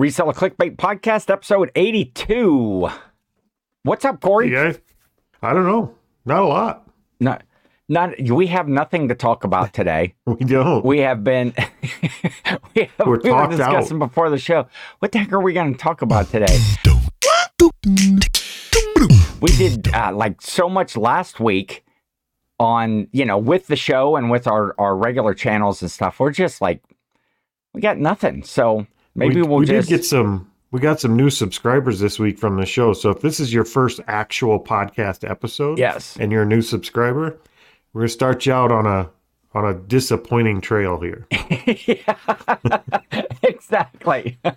Reseller Clickbait Podcast, episode 82. What's up, Cory? Yeah, I don't know. Not a lot. Not, not, we have nothing to talk about today. We don't. We have been, we, have, We're we were discussing before the show. What the heck are we going to talk about today? we did uh, like so much last week on, you know, with the show and with our, our regular channels and stuff. We're just like, we got nothing. So maybe we, we'll we just did get some. We got some new subscribers this week from the show. So if this is your first actual podcast episode, Yes. and you're a new subscriber, we're gonna start you out on a on a disappointing trail here. exactly.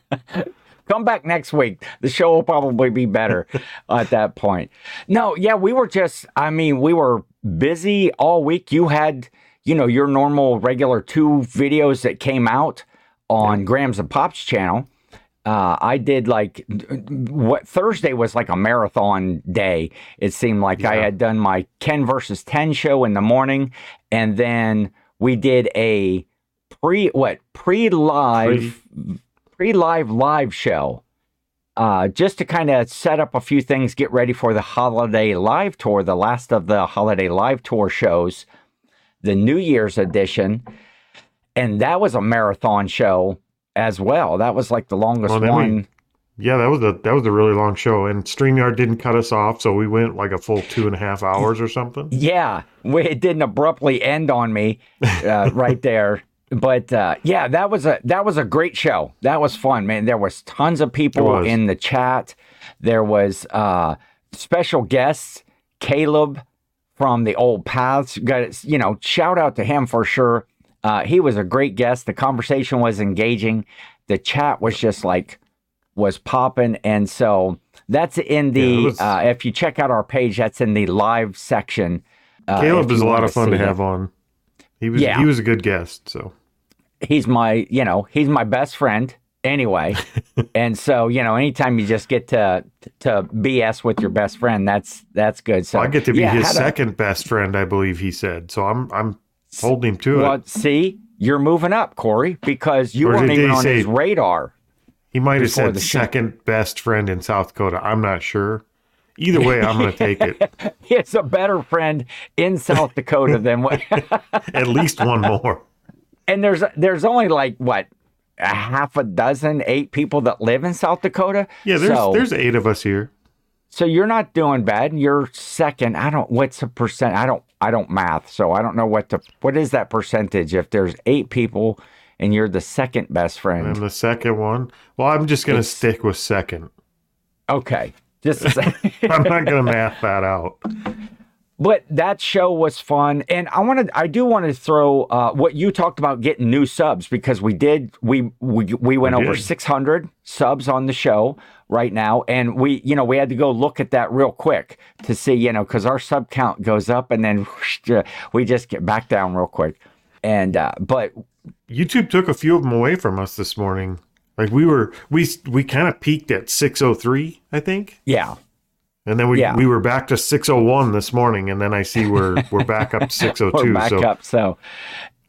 Come back next week. The show will probably be better at that point. No, yeah, we were just, I mean, we were busy all week. You had, you know, your normal regular two videos that came out on Grams and Pops channel. Uh, I did like what Thursday was like a marathon day. It seemed like I had done my 10 versus 10 show in the morning, and then we did a pre what pre live pre live live show uh, just to kind of set up a few things, get ready for the holiday live tour, the last of the holiday live tour shows, the New Year's edition. And that was a marathon show as well. That was like the longest Well, then we- one. Yeah, that was a that was a really long show, and Streamyard didn't cut us off, so we went like a full two and a half hours or something. Yeah, it didn't abruptly end on me uh, right there. But uh, yeah, that was a that was a great show. That was fun, man. There was tons of people in the chat. There was uh, special guests, Caleb from the Old Paths. Got you know, shout out to him for sure. Uh, he was a great guest. The conversation was engaging. The chat was just like was popping, and so that's in the. Yeah, was- uh, if you check out our page, that's in the live section. Uh, Caleb was a lot of fun to see it. have on. He was Yeah. he was a good guest. So he's my you know he's my best friend anyway and so you know anytime you just get to to bs with your best friend that's that's good so I get to be yeah, his second best friend, I believe he said. So I'm I'm holding him to well it. see you're moving up cory because you Or weren't even on say- his radar He might have said the show. second best friend in South Dakota. I'm not sure. Either way, I'm going to take it. it's a better friend in south dakota than what At least one more. and there's there's only like what a half a dozen eight people that live in south dakota Yeah, there's so, there's eight of us here. So you're not doing bad. You're second. I don't. What's the percent? I don't. I don't math, so I don't know what to what is that percentage. If there's eight people and you're the second best friend. And friend, the second one, well, I'm just going to It's- stick with second. okay. Just I'm not going to math that out. But that show was fun, and I wanted. I do want to throw uh, what you talked about getting new subs because we did. We we we went We over 600 subs on the show right now, and we you know we had to go look at that real quick to see you know because our sub count goes up and then we just get back down real quick. And uh, but YouTube took a few of them away from us this morning. Like we were, we we kind of peaked at 603, I think, yeah, and then we Yeah. we were back to 601 this morning, and then I see we're we're back up to 602. we're back so up. So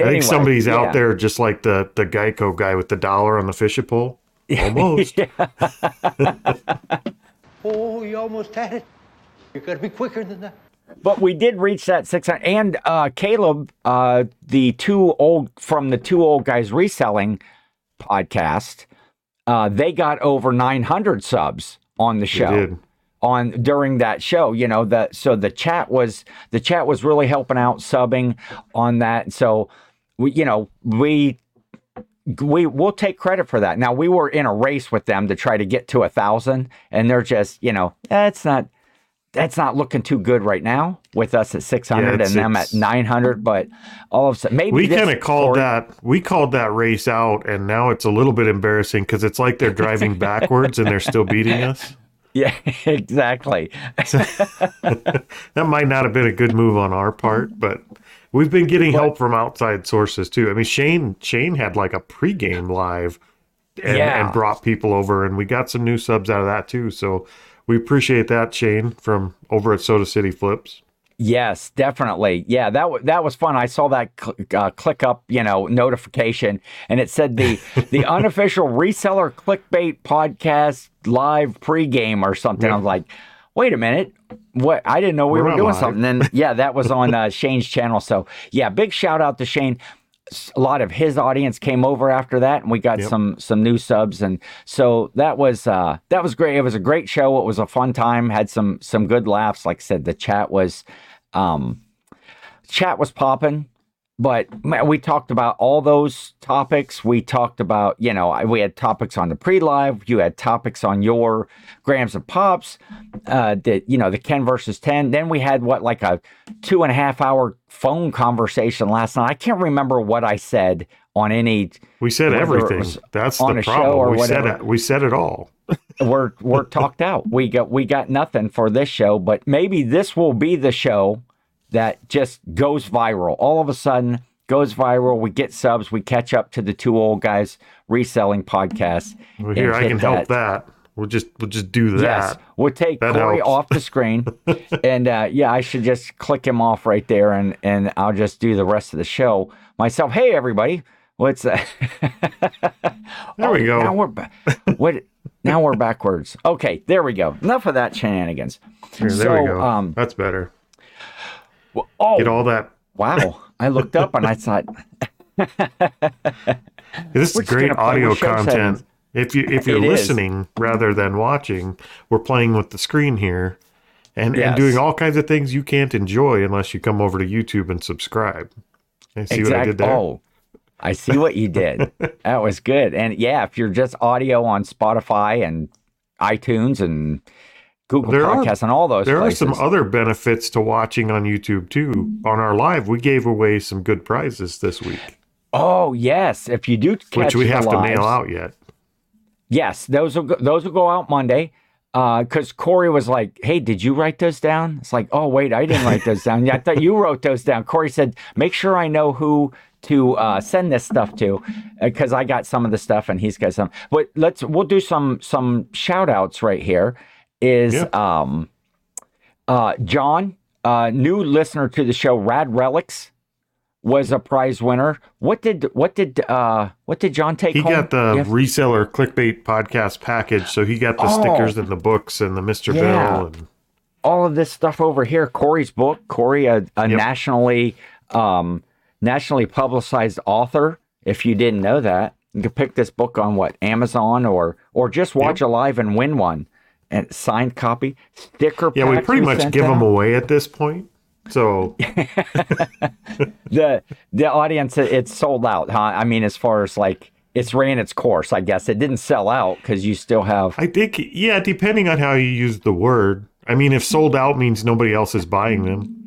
I think somebody's yeah. out there just like the the Geico guy with the dollar on the fishing pole. Almost. Oh, you almost had it. You gotta be quicker than that. But we did reach that 600. And uh, Caleb, uh, the two old from the two old guys reselling podcast, uh, they got over 900 subs on the show. On during that show, you know the so the chat was the chat was really helping out subbing on that. So we you know we we will take credit for that. Now we were in a race with them to try to get to a thousand, and they're just you know that's not that's not looking too good right now with us at 600 Yeah, and them at 900 but all of a sudden maybe We kind of called Cory- that we called that race out, and now it's a little bit embarrassing because it's like they're driving backwards and they're still beating us. Yeah exactly That might not have been a good move on our part, but we've been getting help from outside sources too. I mean, Shane Shane had like a pregame live and, Yeah. and brought people over, and we got some new subs out of that too. So we appreciate that, Shane, from over at Soda City Flips. Yes, definitely. Yeah, that w- that was fun. I saw that cl- uh, click up, you know, notification, and it said the the unofficial reseller clickbait podcast live pregame or something. Yep. I was like, wait a minute, what? I didn't know we We're were doing live. something. And yeah, that was on uh, Shane's channel. So yeah, big shout out to Shane. A lot of his audience came over after that, and we got Yep. some some new subs, and so that was uh, that was great. It was a great show. It was a fun time. Had some some good laughs. Like I said, the chat was um, chat was popping but we talked about all those topics we talked about you know we had topics on the pre-live you had topics on your grams and pops uh the you know the ken versus 10 then we had what like a two and a half hour phone conversation last night i can't remember what i said on any We said everything. That's on the a show problem. or we said it. We said it all. We're we're talked out. We got we got nothing for this show, but maybe this will be the show that just goes viral. All of a sudden goes viral. We get subs. We catch up to the two old guys reselling podcasts. Well, here I can help that. We'll just we'll just do that. Yes, we'll take That Cory helps. off the screen, and uh, yeah, I should just click him off right there, and and I'll just do the rest of the show myself. Hey, everybody, what's that? There we go. Now we're what? Now we're backwards. Okay, there we go. Enough of that shenanigans. Here, there so, we go. um, That's better. well, oh Get all that. wow! I looked up and I thought, This is great audio content. settings. If you if you're It is. listening rather than watching, we're playing with the screen here, and Yes. and doing all kinds of things you can't enjoy unless you come over to YouTube and subscribe. And see what I did there? Oh, I see what you did. that was good. And yeah, if you're just audio on Spotify and iTunes and Google There are- Podcasts and all those There places. are some other benefits to watching on YouTube too. Mm-hmm. On our live, we gave away some good prizes this week, oh yes, if you do catch which we have to mail out yet. Yes, those will go, those will go out Monday. Because Cory was like, "Hey, did you write those down?" It's like, "Oh wait, I didn't write those down. Yeah, I thought you wrote those down." Cory said, "Make sure I know who to uh, send this stuff to, because I got some of the stuff and he's got some." But let's we'll do some some shout outs right here. Is Yeah. um uh John, uh, new listener to the show, Rad Relics, was a prize winner. What did what did uh what did John take He home? got the Yeah. reseller clickbait podcast package, so he got the Oh. stickers and the books and the Mister Yeah. Bill and all of this stuff over here. Cory's book. Cory, a, a Yep. nationally um, nationally publicized author. If you didn't know that, you can pick this book on what Amazon or or just watch a live and win one. And signed copy, sticker. yeah, we pretty much give them away at this point. So the the audience. It's sold out, huh? I mean, as far as like it's ran its course. I guess it didn't sell out because you still have. I think, yeah, depending on how you use the word. I mean, if sold out means nobody else is buying them.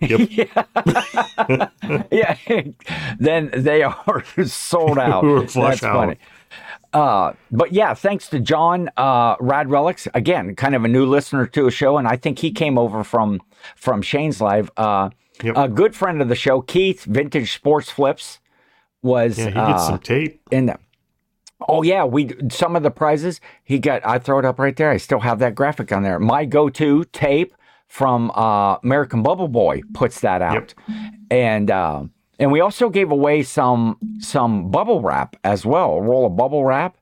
Yep. yeah, then they are sold out. We were flush That's out. funny. Uh, but yeah, thanks to John uh, Rad Relics again, kind of a new listener to a show, and I think he came over from from Shane's live. Uh, Yep. A good friend of the show, Keith Vintage Sports Flips, was Yeah, he uh, gets some tape. in the. Oh yeah, we some of the prizes he got. I throw it up right there. I still have that graphic on there. My go-to tape from uh, American Bubble Boy puts that out, and uh, and we also gave away some some bubble wrap as well. A roll of bubble wrap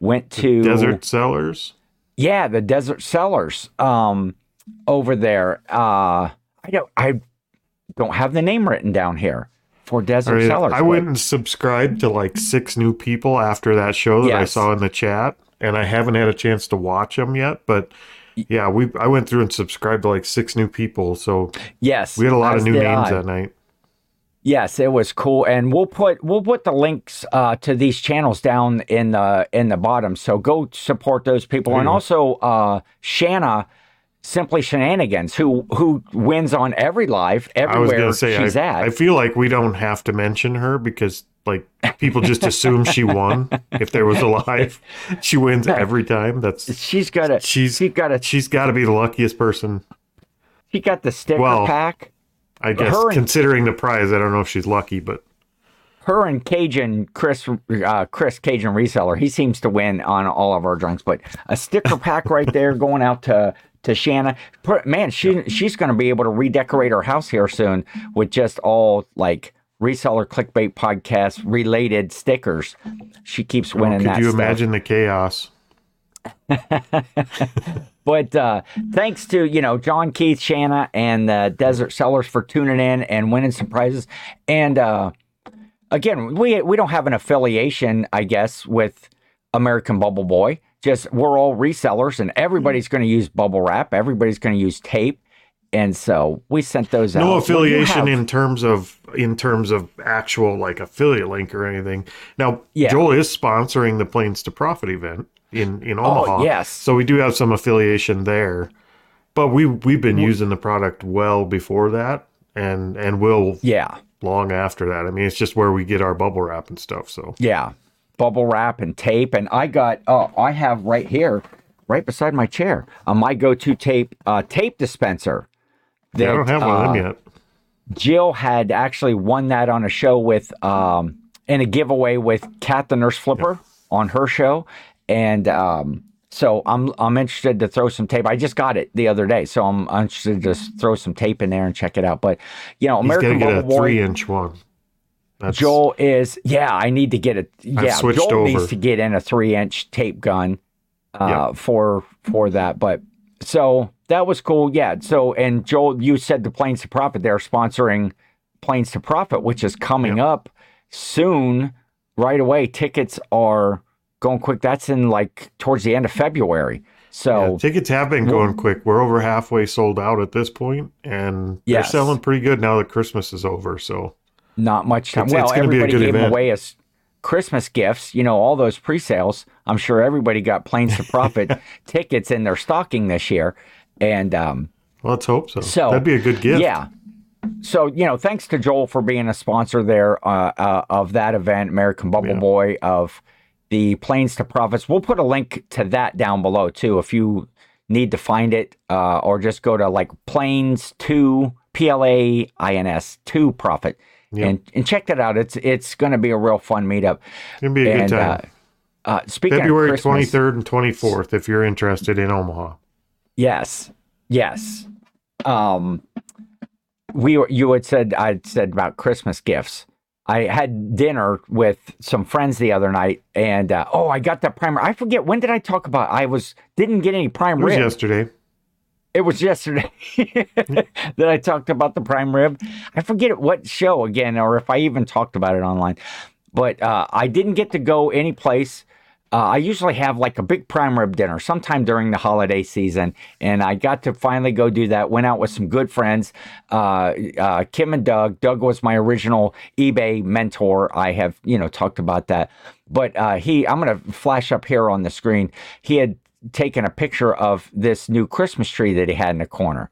went to Desert Sellers. yeah, the Desert Sellers um, over there. Uh, I don't I don't have the name written down here for Desert I, mean, Sellers. I but- went and subscribed to like six new people after that show that I saw in the chat, and I haven't had a chance to watch them yet. But yeah, we I went through and subscribed to like six new people, so Yes, we had a lot of new names I. that night. Yes, it was cool, and we'll put we'll put the links uh, to these channels down in the in the bottom. So go support those people, There and also uh, Shanna, simply Shenanigans, who who wins on every live I was everywhere say she's I, at. I feel like we don't have to mention her because like people just assume she won if there was a live. She wins every time. That's she's got a she's she's got a she's got to be the luckiest person. she got the sticker Well, pack. I guess Her and- considering the prize, I don't know if she's lucky, but her and Cajun Chris uh, Chris Cajun reseller. He seems to win on all of our drinks, but a sticker pack right there going out to to Shanna. Man, she she's going to be able to redecorate her house here soon with just all like reseller clickbait podcast related stickers. She keeps winning Could that. you stuff. imagine the chaos? But uh, thanks to you know John Keith, Shanna, and the Desert Sellers for tuning in and winning some prizes. And uh, again, we we don't have an affiliation, I guess, with American Bubble Boy. Just we're all resellers, and everybody's going to use bubble wrap. Everybody's going to use tape, and so we sent those out. No affiliation have- in terms of in terms of actual like affiliate link or anything. Now, Yeah. Joel is sponsoring the Plains to Profit event in in Omaha. Oh, yes. So we do have some affiliation there. But we we've been using the product well before that and and will Yeah, long after that. I mean, it's just where we get our bubble wrap and stuff. So yeah, bubble wrap and tape, and I got. Oh, I have right here, right beside my chair, uh, my go-to tape uh, tape dispenser. yeah, I don't have one of them uh, yet. Jill had actually won that on a show with um in a giveaway with Kat the Nurse Flipper on her show. And um so I'm I'm interested to throw some tape. I just got it the other day, so I'm, interested to just throw some tape in there and check it out. But you know, He's American a Bubble Boy, three inch one. That's, Joel is yeah. I need to get a yeah. Joel over. needs to get in a three inch tape gun uh, Yeah. for for that. But so that was cool. Yeah. So and Joel, you said the Plains to Profit. They're sponsoring Plains to Profit, which is coming up soon. Right away, tickets are going quick. That's in like towards the end of February. So Yeah, tickets have been going quick. We're over halfway sold out at this point, and they're selling pretty good now that Christmas is over. So not much time. It's- well, it's gonna be a everybody good gave them event. away as Christmas gifts. You know, all those pre-sales. I'm sure everybody got Plains to Profit tickets in their stocking this year, and um, well, let's hope so. so That'd be a good gift. Yeah. So you know, thanks to Joel for being a sponsor there uh, uh, of that event, American Bubble Yeah. Boy of the Plains to Profits. We'll put a link to that down below too, if you need to find it, uh, or just go to like Plains to P L A I N S to Profit. And, and check that out. It's it's going to be a real fun meetup. It's gonna be a and good time. Uh, uh, speaking February twenty third and twenty fourth, if you're interested in Omaha. Yes. Yes. Um we were, you had said I said about Christmas gifts. I had dinner with some friends the other night and uh, oh, I got that primer. I forget when did I talk about I was didn't get any prime It was rib. yesterday. It was yesterday that I talked about the prime rib. I forget what show again, or if I even talked about it online. But uh, I didn't get to go any place. Uh, I usually have like a big prime rib dinner sometime during the holiday season, and I got to finally go do that. Went out with some good friends, uh, uh, Kim and Doug. Doug was my original eBay mentor. I have you know talked about that, but uh, he I'm gonna flash up here on the screen. He had taken a picture of this new Christmas tree that he had in the corner.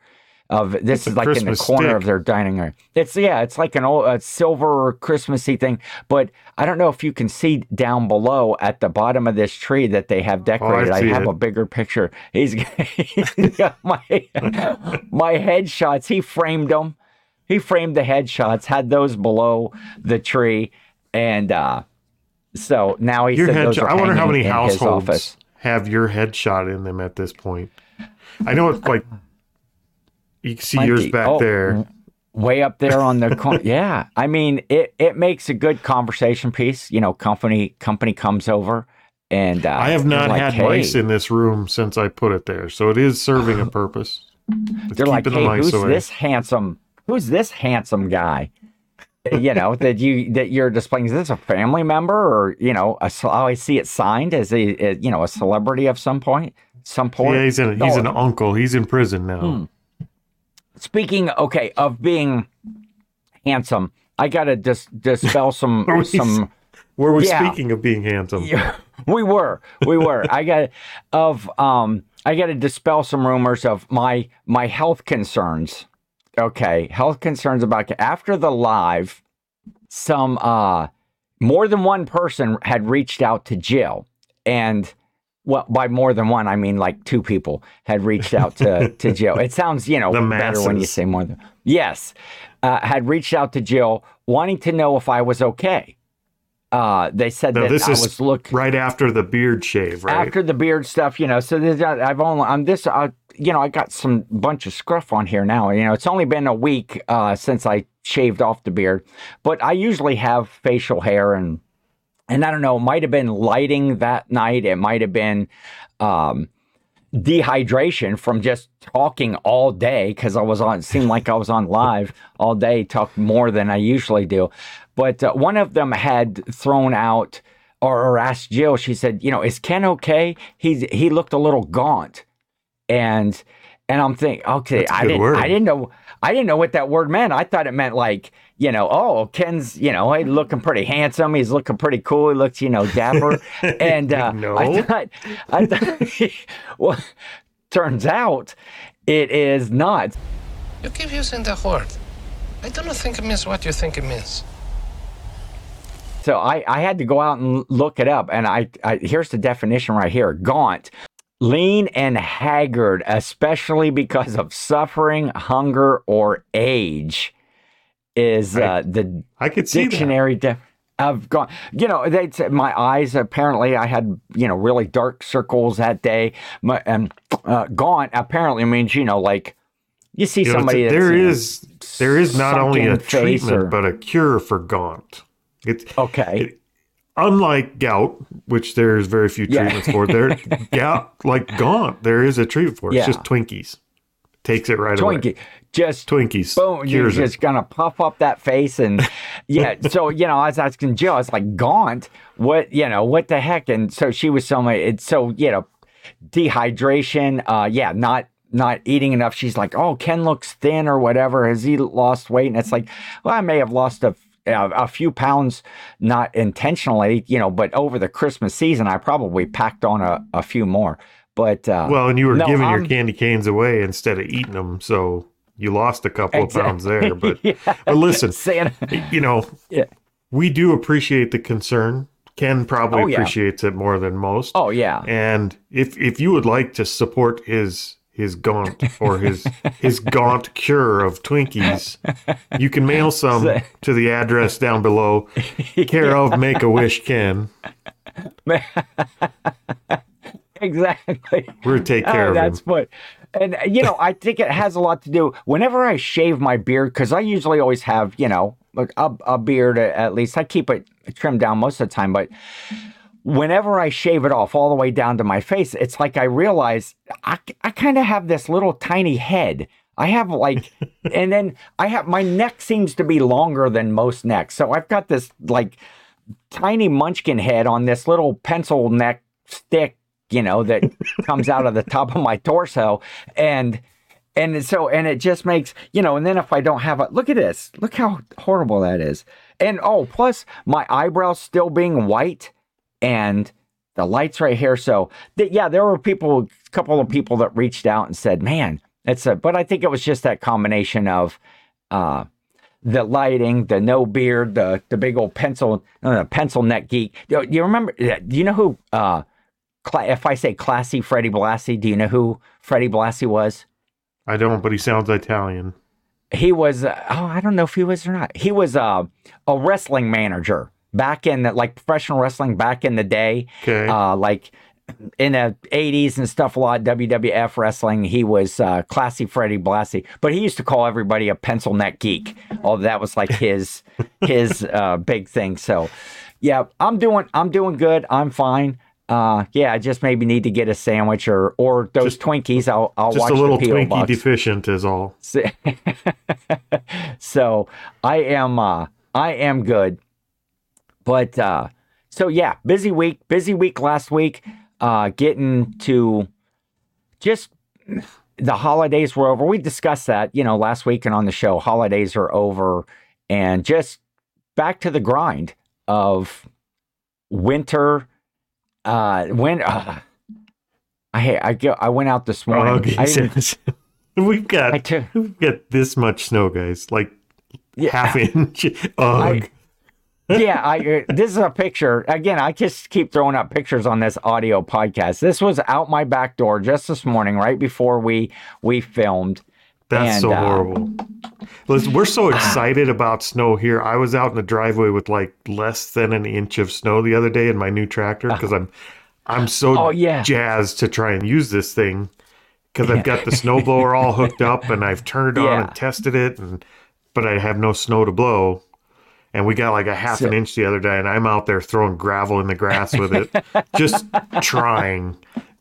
Of this a is like in the corner stick. of their dining room. It's yeah, it's like an old a silver Christmassy thing. But I don't know if you can see down below at the bottom of this tree that they have decorated. I Oh, see have it. a bigger picture. He's, he's got my my headshots. He framed them. He framed the headshots. Had those below the tree, and uh, so now he Your said those headshot. are I wonder how many in his office. households have your headshot in them at this point. I know it's like you can see yours back Oh, there. way up there on the corner. yeah, I mean it. It makes a good conversation piece. You know, company company comes over, and uh, I have not like, had hey, mice in this room since I put it there, so it is serving a purpose. It's They're like, keeping the hey, mice who's away. this handsome? Who's this handsome guy? you know that you that you're displaying. Is this a family member, or you know, a, oh, I see it signed as a, a you know a celebrity of some point, some point. Yeah, he's, an, he's Oh, an uncle. He's in prison now. Hmm. Speaking, okay, of being handsome, I gotta dis- dispel some Are we- some. Were we Yeah. speaking of being handsome? Yeah, we were, we were. I got of um, I got to dispel some rumors of my my health concerns. Okay, health concerns about after the live, some uh, more than one person had reached out to Jill, and well, by more than one, I mean like two people had reached out to to Jill. It sounds you know better when you say more than yes, uh, had reached out to Jill wanting to know if I was okay. Uh, they said Now that this I is was look right after the beard shave, right? after the beard stuff, you know. So there's, I've only I'm this. I, you know, I got some bunch of scruff on here now. You know, it's only been a week uh, since I shaved off the beard, but I usually have facial hair and and I don't know, it might have been lighting that night. It might have been um, dehydration from just talking all day because I was on, it seemed like I was on live all day, talked more than I usually do. But uh, one of them had thrown out or, or asked Jill, she said, you know, is Ken okay? He's, he looked a little gaunt. And, and I'm thinking, okay, I didn't, word. I didn't know, I didn't know what that word meant. I thought it meant like, you know, oh, Ken's, you know, he's looking pretty handsome. He's looking pretty cool. He looks, you know, dapper. and uh, No. I thought, I thought, well, turns out it is not. You keep using the word. I do not think it means what you think it means. So I, I had to go out and look it up. And I, I here's the definition right here gaunt. Lean and haggard, especially because of suffering, hunger, or age, is uh, the I could see dictionary def- I've gone, you know, they said my eyes apparently I had, you know, really dark circles that day. My, and uh, gaunt apparently means, you know, like you see You somebody that's there you know, is there is not only a treatment or- but a cure for gaunt. It's okay. it- unlike gout, which there's very few Yeah. treatments for. There, gout like gaunt, there is a treatment for. it. It's Yeah. just Twinkies. Takes it right away. Twinkie, just Twinkies boom, you're cures it. just gonna puff up that face and yeah. so you know, I was asking Jill, I was like, gaunt, what you know, what the heck? And so she was so much. It's so you know, dehydration. Uh, yeah, not not eating enough. She's like, oh, Ken looks thin or whatever. Has he lost weight? And it's like, well, I may have lost a. A a few pounds, not intentionally, you know, but over the Christmas season, I probably packed on a, a few more. But uh, Well, and you were No, giving I'm- your candy canes away instead of eating them, so you lost a couple of pounds there. But Yeah. but listen, Santa, you know, Yeah. we do appreciate the concern. Ken probably Oh, yeah. appreciates it more than most. oh yeah, And if if you would like to support his his gaunt or his his gaunt cure of Twinkies, you can mail some to the address down below, care of Make a Wish Ken. Exactly. We're take care Oh, of that's him. what, and uh, you know, I think it has a lot to do. Whenever I shave my beard, because I usually always have, you know, like a, a beard at at least. I keep it trimmed down most of the time, but whenever I shave it off all the way down to my face, it's like I realize I, I kind of have this little tiny head. I have like, and then I have my neck seems to be longer than most necks. So I've got this like tiny munchkin head on this little pencil neck stick, you know, that comes out of the top of my torso. And, and so, and it just makes, you know, and then if I don't have a, look at this, look how horrible that is. And oh, plus my eyebrows still being white and the lights right here. So th- yeah, there were people, a couple of people that reached out and said, man, it's a, but I think it was just that combination of, uh, the lighting, the no beard, the the big old pencil, uh, pencil neck geek. You, you remember? Do you know who? Uh, if I say classy Freddie Blassie, do you know who Freddie Blassie was? I don't, but he sounds Italian. He was. Uh, oh, I don't know if he was or not. He was uh, a wrestling manager back in the, like professional wrestling back in the day. Okay. Uh, like in the 80s and stuff a lot WWF wrestling he was uh, classy Freddie Blassie but he used to call everybody a pencil neck geek oh that was like his his uh, big thing so yeah I'm doing I'm doing good I'm fine uh yeah I just maybe need to get a sandwich or or those Just- Twinkies I'll I'll Just watch a little the Twinkie deficient is all. so I am uh I am good. But uh so yeah, busy week, busy week last week, uh getting to just the holidays were over. We discussed that, you know, last week and on the show. Holidays are over and just back to the grind of winter uh when uh, I I go I went out this morning. Oh, I, we've got I took we've got this much snow, guys. Like yeah. half inch. Ugh. yeah, I uh, this is a picture. Again, I just keep throwing up pictures on this audio podcast. This was out my back door just this morning, right before we we filmed. That's And, so uh, horrible. Listen, we're so excited about snow here. I was out in the driveway with like less than an inch of snow the other day in my new tractor because I'm I'm so Oh, yeah. jazzed to try and use this thing because I've got the snowblower all hooked up and I've turned it on Yeah. and tested it, and but I have no snow to blow. And we got like a half So- an inch the other day, and I'm out there throwing gravel in the grass with it, just trying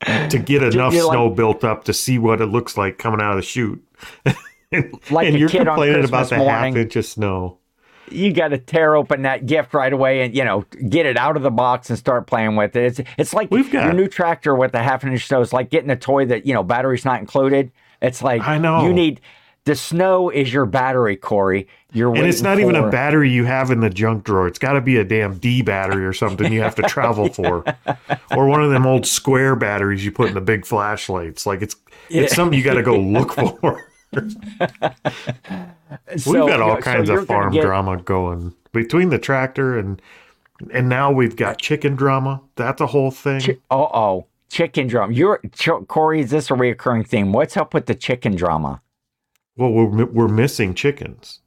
to get enough you're like- snow built up to see what it looks like coming out of the chute. and Like and a you're kid on complaining about the half inch of snow. you got to tear open that gift right away and you know get it out of the box and start playing with it. It's it's like We've got- your new tractor with the half inch snow. It's like getting a toy that you know battery's not included. It's like I know. you need the snow is your battery, Cory. You're And it's not even a battery you have in the junk drawer. It's got to be a damn D battery or something you have to travel for, or one of them old square batteries you put in the big flashlights. Like it's it's Yeah. something you got to go look for. So, we've got all kinds you're of farm get- drama going between the tractor and and now we've got chicken drama. That's a whole thing. Oh oh chicken drama. You're Ch- Cory. Is this a reoccurring theme? What's up with the chicken drama? Well, we're we're missing chickens.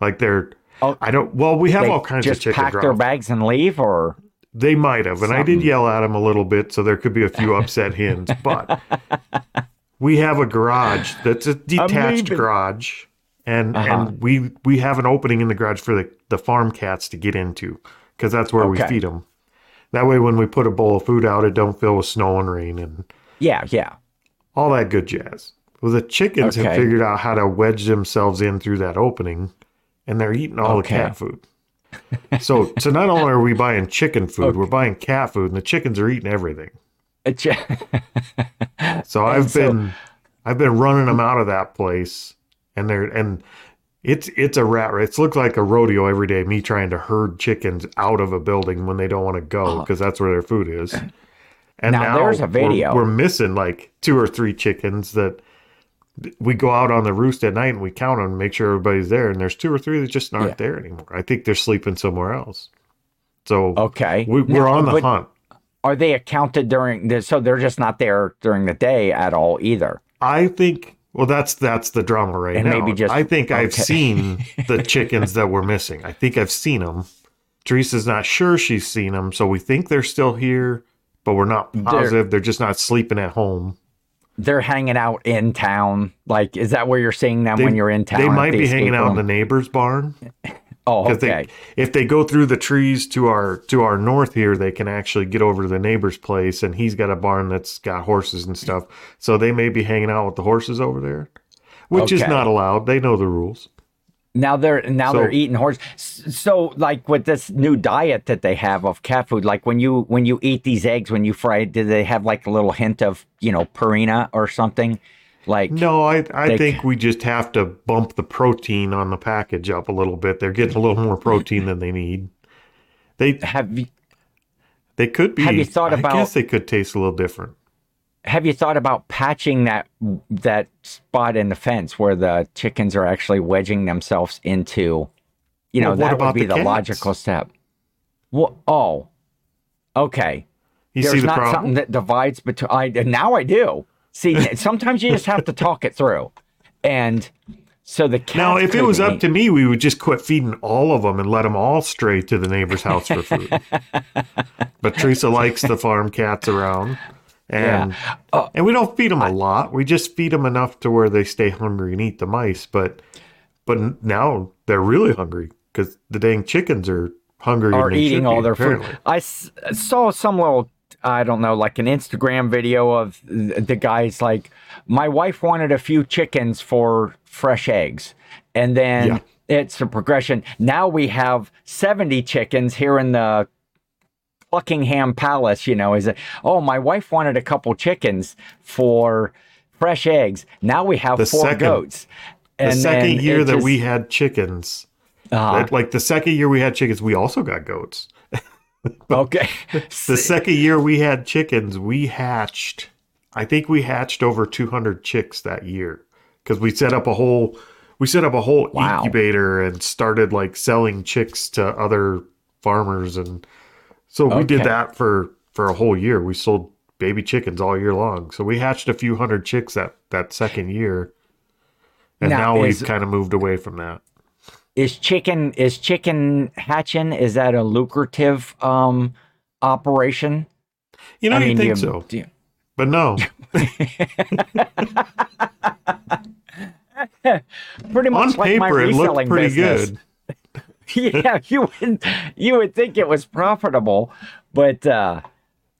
Like they're Oh, I don't. Well, we have all kinds of chicken pack their bags and leave, or They might have, and I did yell at them a little bit, so there could be a few upset hens. But we have a garage that's a detached garage, and Uh-huh. and we we have an opening in the garage for the the farm cats to get into because that's where we feed them. That way, when we put a bowl of food out, it don't fill with snow and rain and yeah, yeah. all that good jazz. Well, the chickens have figured out how to wedge themselves in through that opening, and they're eating all Okay. the cat food. So, so not only are we buying chicken food, we're buying cat food, and the chickens are eating everything. So I've so- been, I've been running them out of that place, and they're and it's it's a rat race. It looks like a rodeo every day. Me trying to herd chickens out of a building when they don't want to go because that's where their food is. And Uh-huh. Now, there's a we're- video. We're, missing like two or three chickens that we go out on the roost at night and we count them make sure everybody's there. And there's two or three that just aren't Yeah. there anymore. I think they're sleeping somewhere else. So okay. we, we're Now, on the hunt. Are they accounted during the? So they're just not there during the day at all either. I think well that's that's the drama right And now. maybe just- I think I've seen the chickens that were missing. I think I've seen them. Teresa's not sure she's seen them, so we think they're still here, but we're not positive. They're, just not sleeping at home. They're hanging out in town. Like, is that where you're seeing them They, when you're in town? they might be hanging out in the neighbor's barn Oh, okay. they if they go through the trees to our to our north here, they can actually get over to the neighbor's place, and he's got a barn that's got horses and stuff. So they may be hanging out with the horses over there, which is not allowed. They know the rules. Now they're now So- they're eating horse. So like with this new diet that they have of cat food, like when you when you eat these eggs when you fry, it, do they have like a little hint of you know purina or something? Like No, I I They- think we just have to bump the protein on the package up a little bit. They're getting a little more protein than they need. They have you they could be. Have you thought about? I guess they could taste a little different. Have you thought about patching that that spot in the fence where the chickens are actually wedging themselves into? You know Well, what that would be the the, logical step. Well, oh, okay. You There's see the not problem? something that divides between. I now I do see. sometimes you just have to talk it through, and so the cats now, if it was up to me, we would just quit feeding all of them and let them all stray to the neighbor's house for food. but Teresa likes the farm cats around, and Oh. and we don't feed them a lot. We just feed them enough to where they stay hungry and eat the mice. But but now they're really hungry because the dang chickens are hungry are and eating all be, their apparently. food. I s- saw some little, I don't know, like an Instagram video of the guys like, my wife wanted a few chickens for fresh eggs. And then Yeah. it's a progression. Now we have 70 chickens here in the Buckingham Palace, you know, is it, oh, my wife wanted a couple chickens for fresh eggs. Now we have The four second- goats. The second year that just- we had chickens, uh, like the second year we had chickens, we also got goats. okay. The second year we had chickens, we hatched. I think we hatched over 200 chicks that year because we set up a whole we set up a whole Wow. incubator and started like selling chicks to other farmers and so we did that for for a whole year. We sold baby chickens all year long. So we hatched a few hundred chicks that that second year. And Now, now, is- we've kind of moved away from that. is chicken is chicken hatching is that a lucrative um operation You know, I you mean, think you- so. do you- But no, Pretty much on like my paper it looked pretty business. good. yeah, you would you would think it was profitable, but uh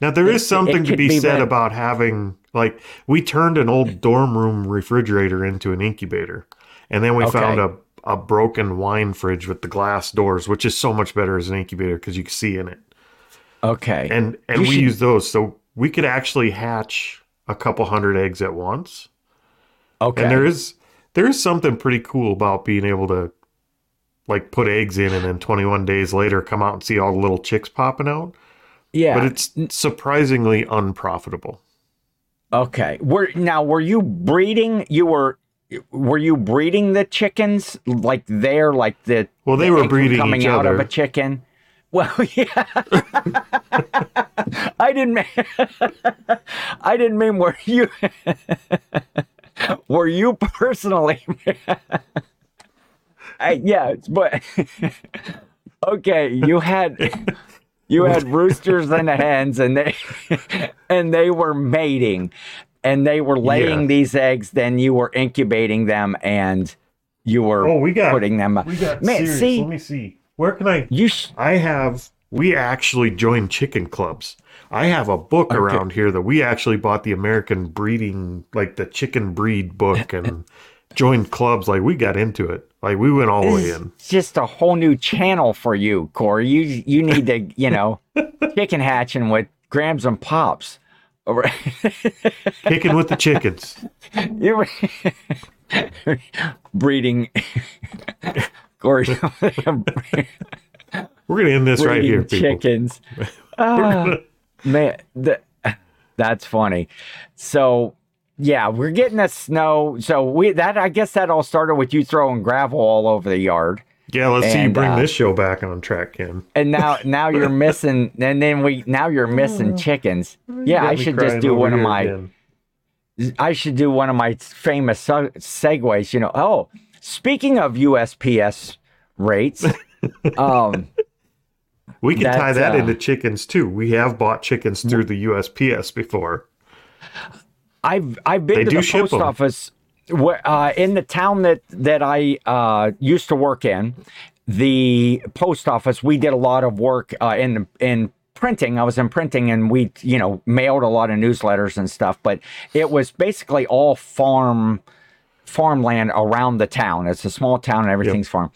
Now there is something to be, be said bad. about having like we turned an old dorm room refrigerator into an incubator, and then we Okay. found a a broken wine fridge with the glass doors, which is so much better as an incubator because you can see in it. okay. And and You we should- use those, so we could actually hatch a couple hundred eggs at once. okay. And there is there is something pretty cool about being able to like put eggs in and then 21 days later come out and see all the little chicks popping out. yeah. But it's surprisingly unprofitable. Okay. Were now were you breeding? You were were you breeding the chickens like there, like the Well, they the were breeding coming each out of a chicken? Well, yeah. I didn't mean. I didn't mean were you. were you personally? I, yeah, but okay, you had you had roosters and hens, and they and they were mating, and they were laying Yeah. these eggs. Then you were incubating them, and you were Oh, we got putting them. Uh, we got Man, serious. see, Let me see. Where can I? you. Sh- I have. We actually joined chicken clubs. I have a book around here that we actually bought the American breeding, like the chicken breed book, and joined clubs. Like we got into it. Like we went all the way in. just a whole new channel for you, Cory. You you need to, you know, chicken hatching with grams and pops. Kicking with the chickens. You're breeding Cory We're gonna end this right here, people. chickens. Ah, man, the, that's funny. So yeah, we're getting the snow. So we that I guess that all started with you throwing gravel all over the yard. Yeah, let's see you bring uh, this show back on track, Ken. and now now you're missing and then we now you're missing chickens yeah i should just do one of my again. i should do one of my famous segues you know oh speaking of usps rates um We can tie that uh, into chickens too. We have bought chickens through the USPS before. I've i've been They to the post post 'em. office where, uh, in the town that that i uh used to work in the post office we did a lot of work uh, in in printing. I was in printing and we you know mailed a lot of newsletters and stuff but it was basically all farm farmland around the town. It's a small town and everything's farm.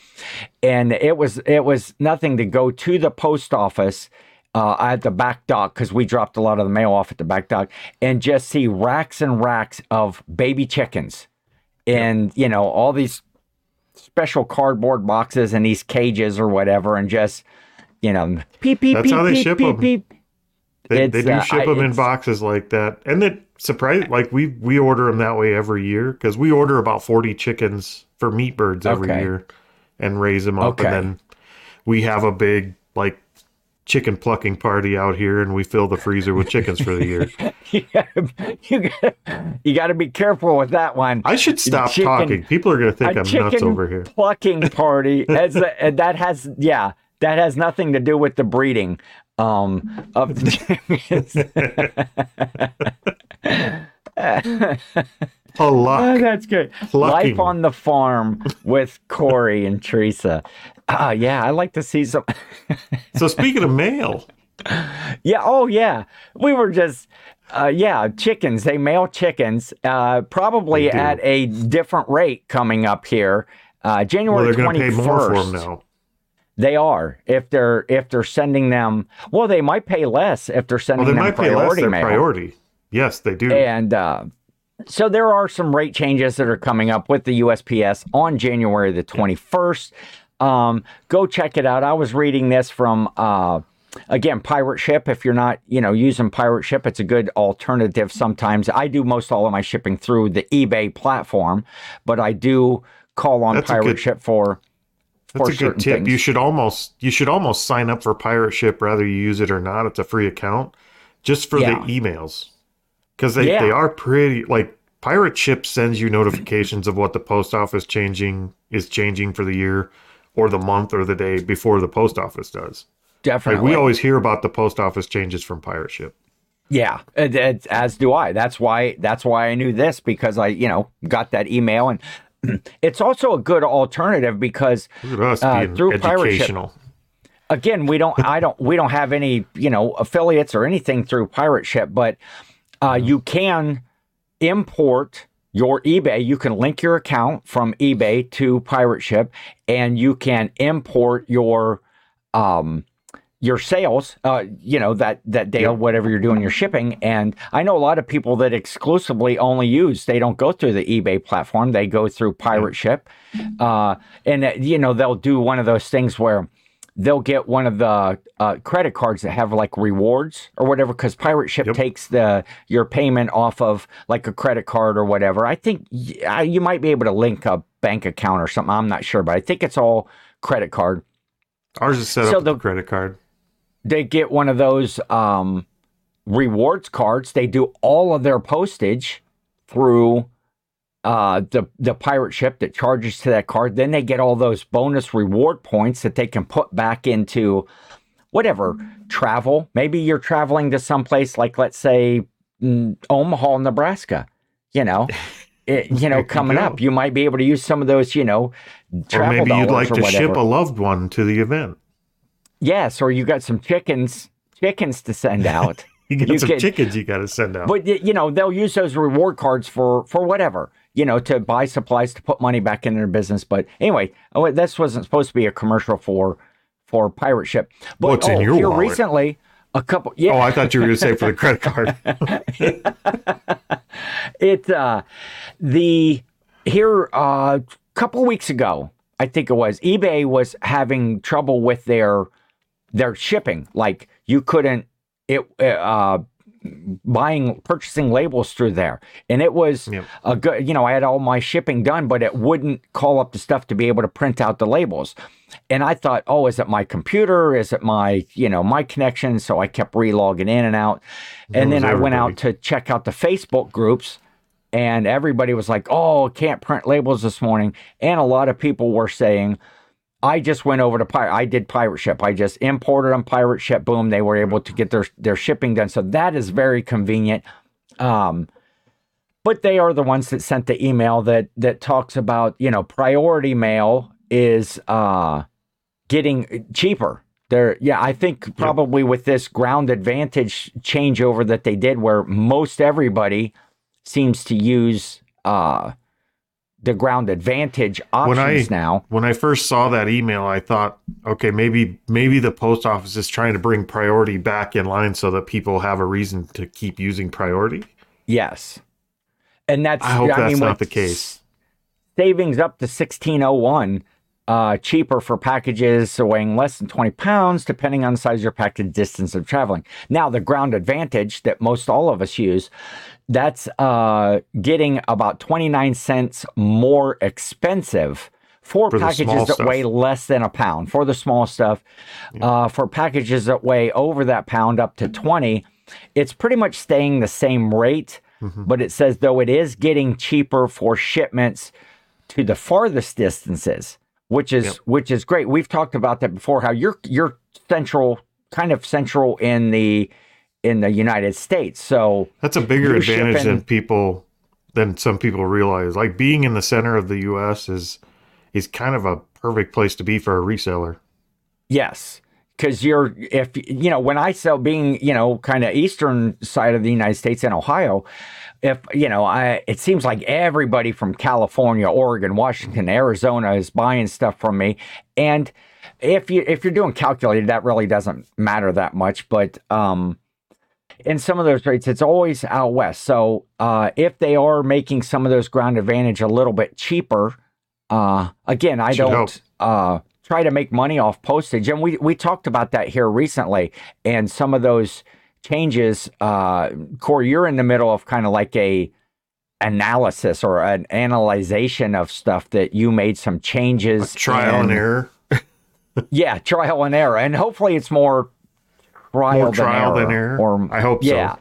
And it was it was nothing to go to the post office uh, at the back dock because we dropped a lot of the mail off at the back dock and just see racks and racks of baby chickens and you know all these special cardboard boxes and these cages or whatever and just you know peep peep That's peep how they peep ship peep 'em. peep They, they do uh, ship I- them in boxes like that, and it surprise like we we order them that way every year because we order about forty chickens for meat birds every Okay. year, and raise them up, Okay. and then we have a big like chicken plucking party out here, and we fill the freezer with chickens for the year. you gotta, you gotta, you gotta be careful with that one I should stop Chicken- talking. People are gonna think a I'm nuts over here. plucking party as a, that has yeah that has nothing to do with the breeding um of the A lot. Oh, that's good Plucking. life on the farm with cory and teresa ah yeah i like to see some So speaking of mail, yeah oh yeah we were just uh, yeah chickens they mail chickens uh, probably at a different rate coming up here uh, well, january they're gonna 21st pay more for them now. They are if they're if they're sending them. Well, they might pay less if they're Well, sending they them might pay less priority mail. priority. Yes, they do. And uh, so there are some rate changes that are coming up with the USPS on January the twenty first. Um, go check it out. I was reading this from. Uh, Again, pirate ship. If you're not, you know, using pirate ship, it's a good alternative. Sometimes I do most all of my shipping through the eBay platform, but I do call on That's pirate good- ship for That's for a good certain tip. things. You should almost you should almost sign up for Pirate Ship whether you use it or not. It's a free account just for Yeah. the emails because they, Yeah. they are pretty like Pirate Ship sends you notifications of what the post office changing is changing for the year or the month or the day before the post office does. Like definitely. we always hear about the post office changes from Pirate Ship. Yeah, it, it, as do I. That's why. That's why I knew this because I, you know, got that email, and it's also a good alternative because us uh, through pirate ship, again, we don't. I don't. We don't have any, you know, affiliates or anything through pirate ship, but uh, you can import your eBay. You can link your account from eBay to pirate ship, and you can import your um your sales uh you know that that day Yep. whatever you're doing your shipping and i know a lot of people that exclusively only use they don't go through the ebay platform they go through pirate ship uh and uh, you know they'll do one of those things where they'll get one of the uh, credit cards that have like rewards or whatever because pirate ship Yep. takes the your payment off of like a credit card or whatever i think y- you might be able to link a bank account or something i'm not sure but i think it's all credit card Ours is set So up with a credit card. they get one of those um, rewards cards. They do all of their postage through uh, the the pirate ship that charges to that card. Then they get all those bonus reward points that they can put back into whatever travel. Maybe you're traveling to someplace like let's say mm, Omaha, Nebraska. You know. It, you know, There you coming up, you might be able to use some of those, you know, Or maybe you'd like to whatever. ship a loved one to the event. yes, or you got some chickens, chickens to send out. You get You some chickens you got to send out. But you know, they'll use those reward cards for for whatever, you know, to buy supplies to put money back in their business. But anyway, oh, this wasn't supposed to be a commercial for for pirate ship. But What's in oh, your here wallet? recently, a couple yeah, oh, I thought you were going to say for the credit card. it uh the here a couple weeks ago i think it was ebay was having trouble with their their shipping like you couldn't it uh buying purchasing labels through there. And it was Yep. a good you know i had all my shipping done but it wouldn't call up the stuff to be able to print out the labels. And i thought oh is it my computer? Is it my you know my connection? So i kept relogging in and out. And then i went out to check out the facebook groups and everybody was like oh can't print labels this morning. And a lot of people were saying I just went over to pirate. I did pirate ship. I just imported on pirate ship. Boom, they were able to get their their shipping done. So that is very convenient. Um, but they are the ones that sent the email that that talks about you know priority mail is uh getting cheaper. There, yeah, I think probably with this ground advantage changeover that they did, where most everybody seems to use uh the ground advantage When I- options now. when I first saw that email, I thought, okay, maybe maybe the post office is trying to bring priority back in line so that people have a reason to keep using priority. Yes. And that's I hope that's mean, not the case. Savings up to 1601 uh cheaper for packages weighing less than 20 pounds depending on the size of your package distance of traveling. Now the ground advantage that most all of us use that's uh getting about 29 cents more expensive for, For packages that stuff. weigh less than a pound for the small stuff uh, for packages that weigh over that pound up to 20 it's pretty much staying the same rate Mm-hmm. but it says though it is getting cheaper for shipments to the farthest distances which is Yep. which is great we've talked about that before how you're you're central kind of central in the in the united states so That's a bigger advantage shipping- than people than some people realize. Like being in the center of the US is is kind of a perfect place to be for a reseller. Yes, because you're if you know when I sell being you know kind of eastern side of the United States in Ohio, if you know I it seems like everybody from California, Oregon, Washington, Arizona is buying stuff from me, and if you if you're doing calculated, that really doesn't matter that much, but um. In some of those rates, it's always out west. So uh, if they are making some of those ground advantage a little bit cheaper, uh, again, I don't uh, try to make money off postage. And we, we talked about that here recently. And some of those changes, uh, Cory, you're in the middle of kind of like a analysis or an analyzation of stuff that you made some changes. Trial and in- error. Yeah, trial and error. And hopefully it's more trial, More trial than, than error, error? Or, I hope so. yeah.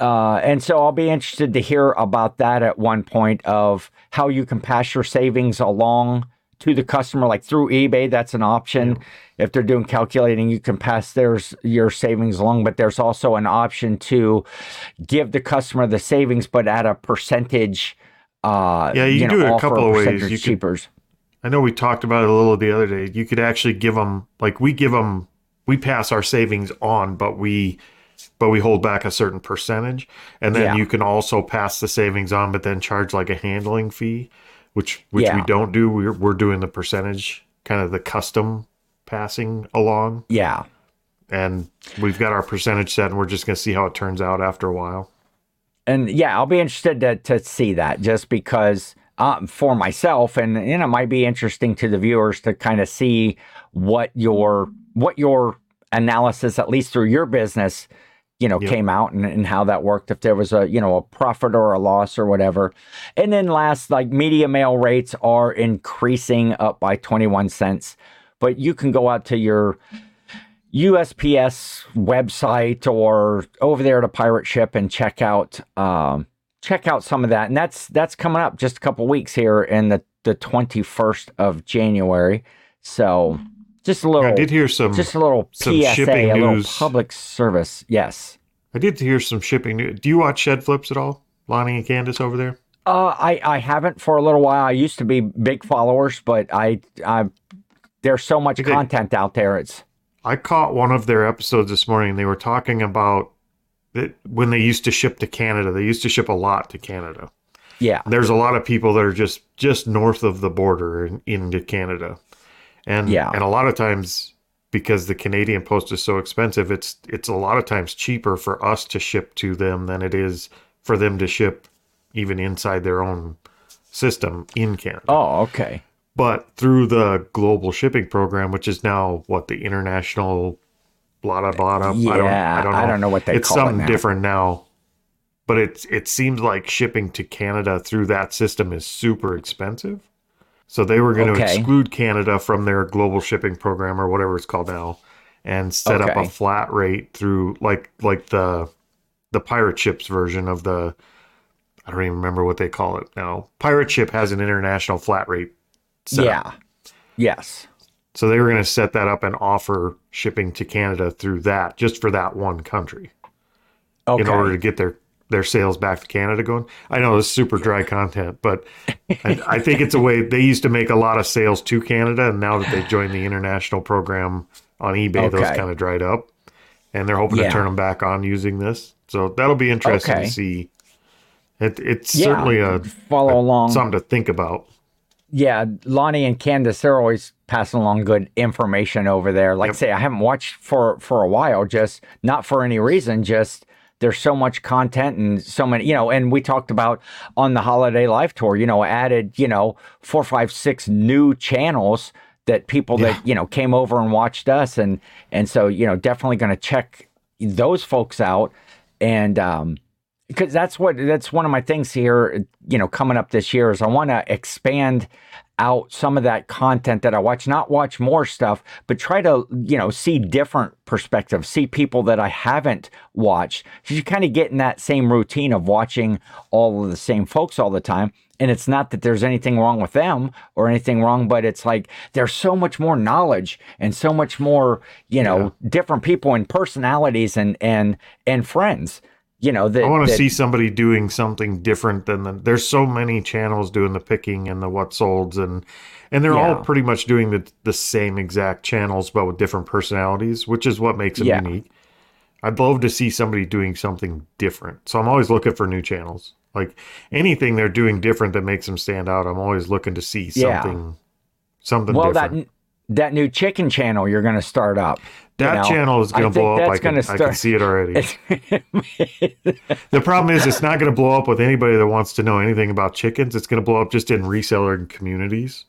Uh, and so I'll be interested to hear about that at one point of how you can pass your savings along to the customer, like through eBay. That's an option. If they're doing calculating, you can pass theirs your savings along. But there's also an option to give the customer the savings, but at a percentage. Uh, Yeah, you can know, do it a couple of ways. You could- I know we talked about it a little the other day. You could actually give them like we give them we pass our savings on, but we but we hold back a certain percentage, and then Yeah. you can also pass the savings on, but then charge like a handling fee, which which we don't do. We're we're doing the percentage, kind of the custom passing along, Yeah. and we've got our percentage set, and we're just gonna see how it turns out after a while. and yeah, I'll be interested to, to see that just because um, for myself, and you know, it might be interesting to the viewers to kind of see what your what your analysis, at least through your business, you know, Yep. came out and, and how that worked. If there was a you know a profit or a loss or whatever, and then last, like media mail rates are increasing up by twenty one cents, but you can go out to your USPS website or over there to Pirate Ship and check out um, check out some of that. And that's that's coming up just a couple weeks here in the the twenty first of January. So just a little, I did hear some. just a little some PSA, shipping a little news. public service. Yes. I did hear some shipping. news. Do you watch Shed Flips at all, Lonnie and Candace over there? Uh, I I haven't for a little while. I used to be big followers, but I I there's so much Okay. content out there. It's I caught one of their episodes this morning. They were talking about that when they used to ship to Canada. They used to ship a lot to Canada. yeah, There's a lot of people that are just just north of the border and into Canada, and Yeah. and a lot of times because the Canadian post is so expensive, it's it's a lot of times cheaper for us to ship to them than it is for them to ship even inside their own system in Canada. Oh, okay. But through the global shipping program, which is now what the international blah blah blah. I don't, Yeah, I don't know. I don't know what they it's call it It's something now. different now. But it's it seems like shipping to Canada through that system is super expensive. So they were going to exclude Canada from their global shipping program or whatever it's called now, and set up a flat rate through like like the the pirate ships version of the I don't even remember what they call it now. Pirate ship has an international flat rate. up. Yeah. Yes. So they were going to set that up and offer shipping to Canada through that, just for that one country, Okay. in order to get their their sales back to Canada going. I know it's super dry content, but I, I think it's a way they used to make a lot of sales to Canada, and now that they've joined the international program on eBay, those kind of dried up, and they're hoping Yeah. to turn them back on using this. So that'll be interesting Okay. to see. It, it's Yeah. certainly a Follow along. something to think about. yeah, Lonnie and Candace, they're always passing along good information over there. Like I say, I haven't watched for for a while, just not for any reason, just there's so much content and so many, you know, and we talked about on the holiday live tour, you know, added, you know, four, five, six new channels that people that, you know, came over and watched us and and so, you know, definitely gonna check those folks out. And um because that's what that's one of my things here you know coming up this year is i want to expand out some of that content that i watch not watch more stuff but try to you know see different perspectives see people that i haven't watched. So you kind of get in that same routine of watching all of the same folks all the time and it's not that there's anything wrong with them or anything wrong but it's like there's so much more knowledge and so much more you know different people and personalities and and and friends you know I want to see somebody doing something different than the. There's so many channels doing the picking and the what solds and and they're Yeah. all pretty much doing the the same exact channels but with different personalities, which is what makes them Yeah. unique. I'd love to see somebody doing something different. So I'm always looking for new channels. Like anything they're doing different that makes them stand out. I'm always looking to see Yeah. something something well different. that that new chicken channel you're going to start up you That know, channel is going to blow up. I can, gonna I can see it already. The problem is, it's not going to blow up with anybody that wants to know anything about chickens. It's going to blow up just in reseller communities.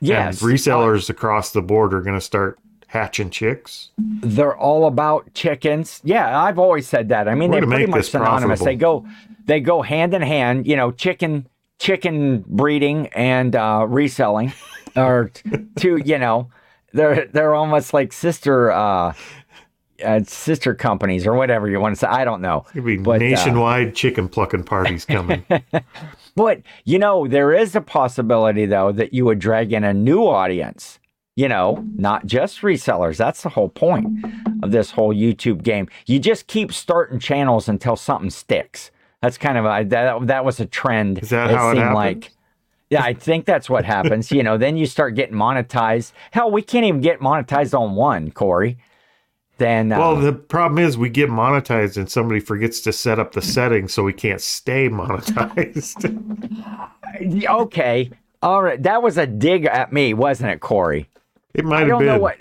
yes And resellers across the board are going to start hatching chicks. they're all about chickens. Yeah, I've always said that. I mean, We're they're pretty much synonymous. profitable. They go they go hand in hand. You know, chicken chicken breeding and uh, reselling, or two. You know, they're they're almost like sister. Uh, uh, sister companies or whatever you want to say. I don't know. It'd be But, uh, nationwide chicken plucking parties coming. But you know, there is a possibility though that you would drag in a new audience. You know, not just resellers. That's the whole point of this whole YouTube game. You just keep starting channels until something sticks. That's kind of a that that was a trend. Is that how it happens? like. Yeah, I think that's what happens. you know, then you start getting monetized. Hell, we can't even get monetized on one, Cory. Then uh, well, the problem is we get monetized and somebody forgets to set up the settings so we can't stay monetized. okay, all right, that was a dig at me, wasn't it, Cory? it might I have been. know what.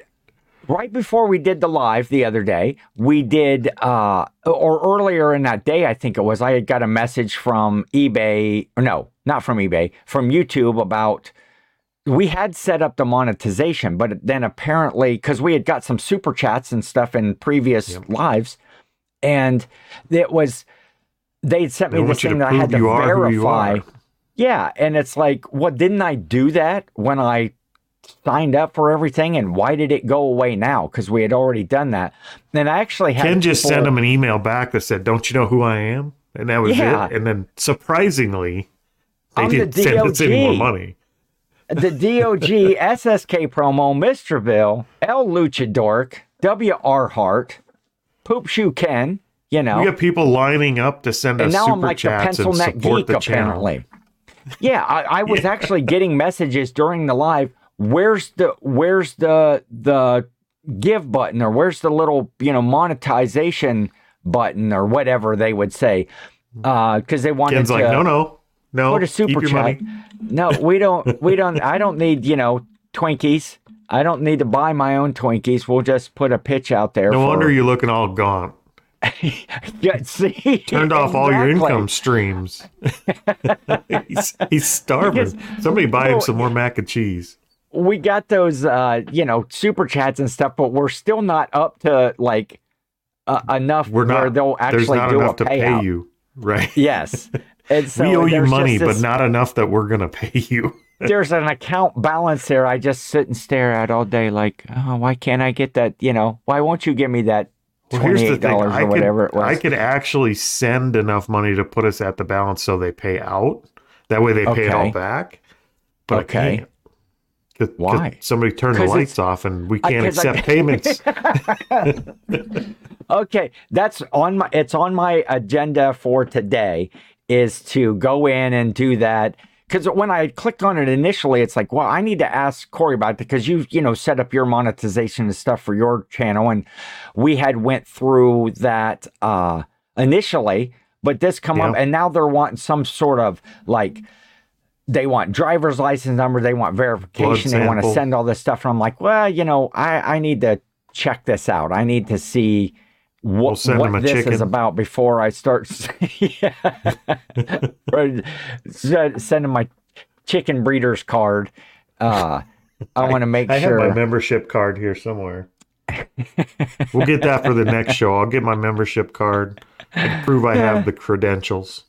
Right before we did the live the other day, we did, uh, or earlier in that day, I think it was, I had got a message from eBay, or no, not from eBay, from YouTube about we had set up the monetization, but then apparently, because we had got some super chats and stuff in previous lives, and it was, they had sent me want this thing that I had to you are who you verify. Yeah, and it's like, what didn't I do that when I signed up for everything, and why did it go away now? Because we had already done that. And I actually had Ken just people- sent him an email back that said, "Don't you know who I am?" And that was Yeah. it. And then surprisingly, they I'm the didn't send more DOG. money. the DOG SSK promo, Mr. Bill, L Luchadork, W R Hart, Poop Shoe Ken. You know, We got people lining up to send and us now super I'm like the chats pencil and neck support geek the channel. apparently. Yeah, I, I was actually getting messages during the live. Where's the where's the the give button or where's the little you know monetization button or whatever they would say uh, because they wanted to. Ken's to like, "No, no, no, put a super chat. money." No, we don't. We don't. I don't need you know Twinkies. I don't need to buy my own Twinkies. We'll just put a pitch out there. No for, wonder you're looking all gaunt. Yeah, see, Turned off all your income streams. he's, he's starving. Somebody buy him well, some more mac and cheese. We got those, uh, you know, super chats and stuff, but we're still not up to like uh, enough We're not, where they'll actually do enough a to payout. pay you, right? Yes, and so we owe you money, just but not enough that we're gonna pay you. there's an account balance there. I just sit and stare at all day, like, oh, why can't I get that? You know, why won't you give me that Well, twenty here's the eight thing. dollars I or whatever could, it was? I could actually send enough money to put us at the balance so they pay out. That way they pay it all back. But Okay. I can't. 'Cause- 'cause Why? Somebody turned the lights off and we can't 'cause I- accept payments. Okay, that's on my it's on my agenda for today is to go in and do that because when I clicked on it initially, it's like, well, I need to ask Cory about it because you you know set up your monetization and stuff for your channel, and we had went through that uh initially, but this come up and now they're wanting some sort of like they want driver's license number, they want verification, they want to send all this stuff. And I'm like, well, you know, I, I need to check this out. I need to see what, send them what this is about before I start yeah. Right. Send- sending my chicken breeder's card. Uh, I want to make I sure. have my membership card here somewhere. we'll get that for the next show. I'll get my membership card and prove I have the credentials.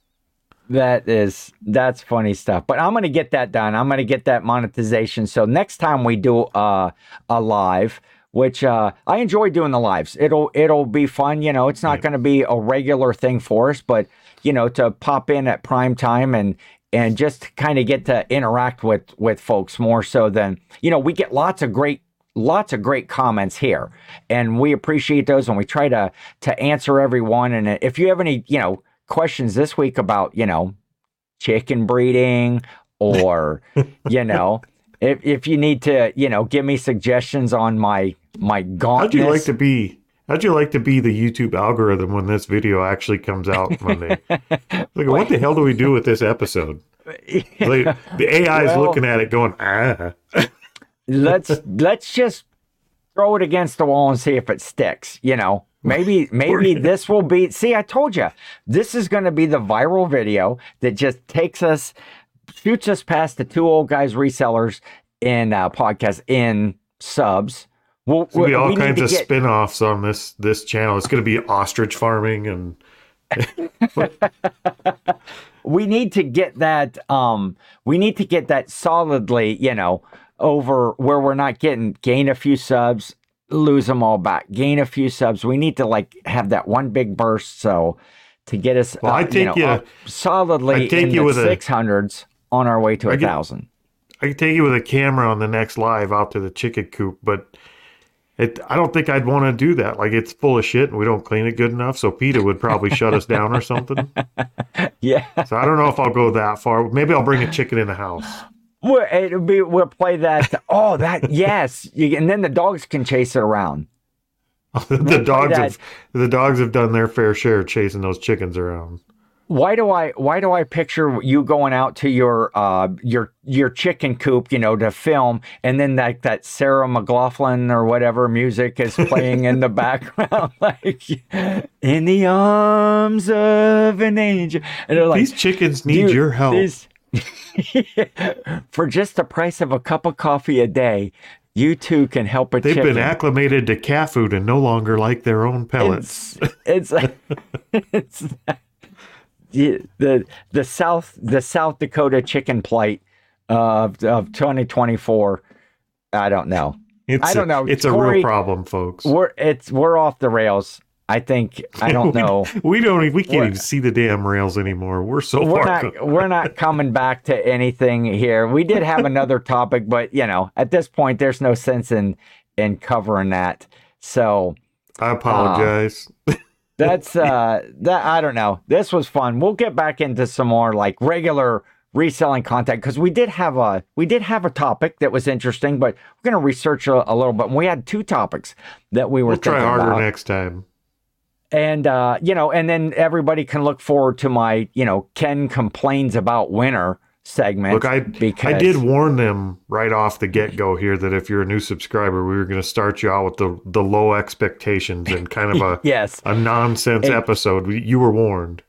That is that's funny stuff. But I'm gonna get that done. I'm gonna get that monetization. So next time we do uh, a live, which uh, I enjoy doing the lives. It'll it'll be fun. You know, it's not gonna be a regular thing for us, but you know, to pop in at prime time and and just kind of get to interact with with folks more so than you know we get lots of great lots of great comments here and we appreciate those and we try to to answer everyone and if you have any you know questions this week about you know chicken breeding or you know if, if you need to you know give me suggestions on my my gauntness How'd you like to be? How'd you like to be the YouTube algorithm when this video actually comes out Monday? like, what the hell do we do with this episode? Like, the AI is Well- looking at it, going, ah. let's let's just throw it against the wall and see if it sticks you know maybe maybe this will be see i told you this is going to be the viral video that just takes us shoots us past the two old guys resellers in uh podcast in subs we'll, gonna be all need kinds of get- spin-offs on this this channel. It's gonna be ostrich farming and we need to get that um we need to get that solidly you know over where we're not getting gain a few subs lose them all back. Gain a few subs. We need to like have that one big burst. So to get us, Well, I uh, take know, you- solidly I take in you the with six hundreds on our way to a thousand. I can take you with a camera on the next live out to the chicken coop, but it, I don't think I'd want to do that. Like it's full of shit and we don't clean it good enough. So PETA would probably shut us down or something. Yeah, So I don't know if I'll go that far. Maybe I'll bring a chicken in the house. we'll, it'll be, we'll play that. oh, that yes, you, and then the dogs can chase it around. the dogs have the dogs have done their fair share of chasing those chickens around. Why do I why do I picture you going out to your uh your your chicken coop, you know, to film, and then like that Sarah McLachlan or whatever music is playing in the background, like in the arms of an angel, and they're like, These chickens need your help. these- for just the price of a cup of coffee a day, you too can help a They've chicken. been acclimated to cat food and no longer like their own pellets. it's it's it's the the South the South Dakota chicken plight of of 2024. I don't know. It's I don't a- know. It's a real problem, folks. We're it's we're off the rails. I think I don't We- know. We don't. We can't We're- even see the damn rails anymore. We're so We're far. not we're not coming back to anything here. We did have another topic, but you know, at this point, there's no sense in in covering that. So I apologize. Um, that's uh that I don't know. This was fun. We'll get back into some more like regular reselling content because we did have a we did have a topic that was interesting, but we're gonna research a, a little bit. And we had two topics that we were we'll try harder about. next time. and uh you know, and then everybody can look forward to my you know Ken complains about winter segment. Look, I because I did warn them right off the get go here that if you're a new subscriber, we were going to start you out with the the low expectations and kind of a yes, a nonsense Hey. episode. You were warned.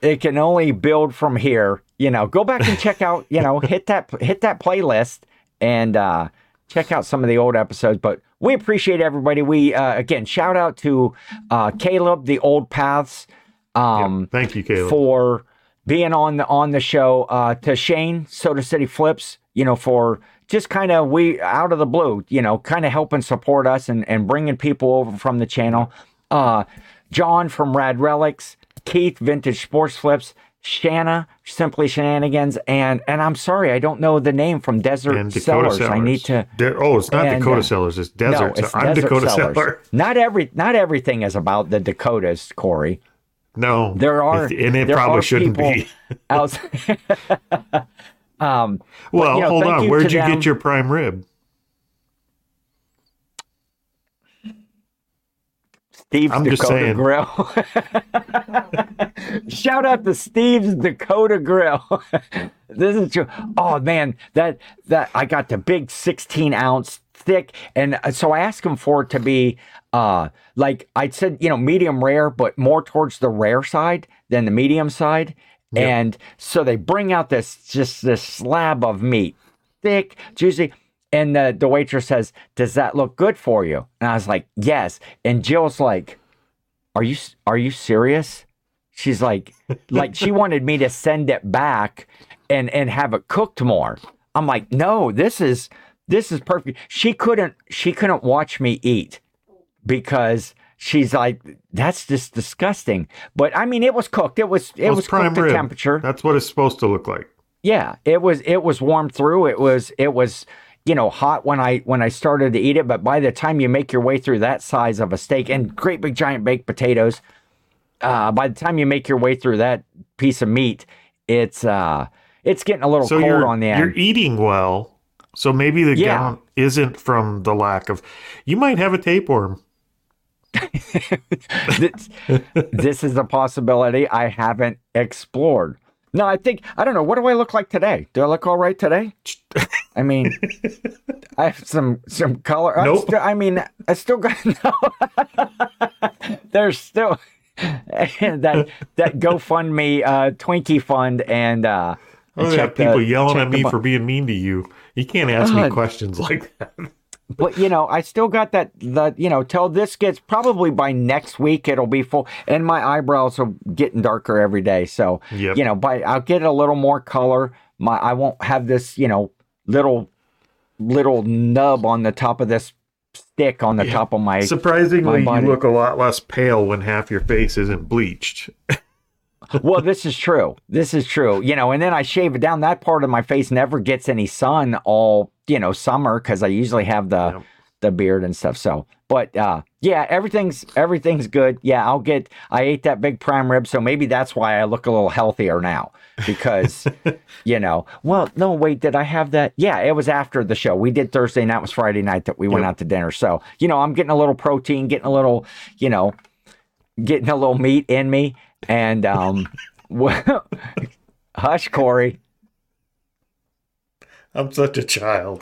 it can only build from here. You know, go back and check out, you know, hit that hit that playlist and uh check out some of the old episodes. But we appreciate everybody. We uh again shout out to uh Caleb, the old paths, um Thank you, Caleb. for being on the on the show. Uh to Shane, Soda City Flips, you know, for just kind of we out of the blue, you know, kind of helping support us and, and bringing people over from the channel. Uh John from Rad Relics, Keith, Vintage Sports Flips, Shanna, Simply Shenanigans, and and I'm sorry, I don't know the name from Desert Sellers. Sellers. I need to. De- oh, it's not and, Dakota uh, Sellers. It's Desert. no, it's I'm Desert Dakota Sellers. Seller. Not every not everything is about the Dakotas, Cory. No, There are and it probably shouldn't be. Um, Well, you know, hold on. you Where'd you them. get your prime rib? Steve's I'm Dakota just saying. Grill. Shout out to Steve's Dakota Grill. this is true. Oh man, that that I got the big 16 ounce thick, and uh, so I asked him for it to be uh like I said, you know, medium rare, but more towards the rare side than the medium side. And so they bring out this just this slab of meat, thick, juicy. And the, the waitress says, Does that look good for you? And I was like, Yes. And Jill's like, Are you are you serious? She's like, like she wanted me to send it back and and have it cooked more. I'm like, no, this is this is perfect. She couldn't she couldn't watch me eat because she's like, that's just disgusting. But I mean, it was cooked. It was it Well, was prime cooked to rib. temperature. That's what it's supposed to look like. Yeah, it was it was warm through. It was it was you know hot when I when I started to eat it, but by the time you make your way through that size of a steak and great big giant baked potatoes, uh, by the time you make your way through that piece of meat, it's uh it's getting a little So cold on the end. you're eating well. So maybe the Yeah. gout isn't from the lack of. You might have a tapeworm. this, this is a possibility I haven't explored. No, I think I don't know. What do I look like today? Do I look all right today? I mean, I have some some color. Nope. still- I mean, I still got no. There's still that that GoFundMe uh, Twinkie fund and uh, Oh, and yeah, check the- people yelling at me bu- for being mean to you. You can't ask me questions like that. But you know, I still got that the you know till this gets probably by next week it'll be full, and my eyebrows are getting darker every day. So Yep. you know, by I'll get a little more color. My I won't have this you know little little nub on the top of this stick on the top of my. Surprisingly, my you look a lot less pale when half your face isn't bleached. well, this is true. This is true. You know, and then I shave it down. That part of my face never gets any sun all you know summer because I usually have the Yep. the beard and stuff. So, but uh, yeah, everything's everything's good. Yeah, I'll get. I ate that big prime rib, so maybe that's why I look a little healthier now because you know. Well, no, wait, did I have that? Yeah, it was after the show. We did Thursday night. Was Friday night that we went out to dinner. So you know, I'm getting a little protein, getting a little, you know, getting a little meat in me, and um, well, hush, Cory. I'm such a child.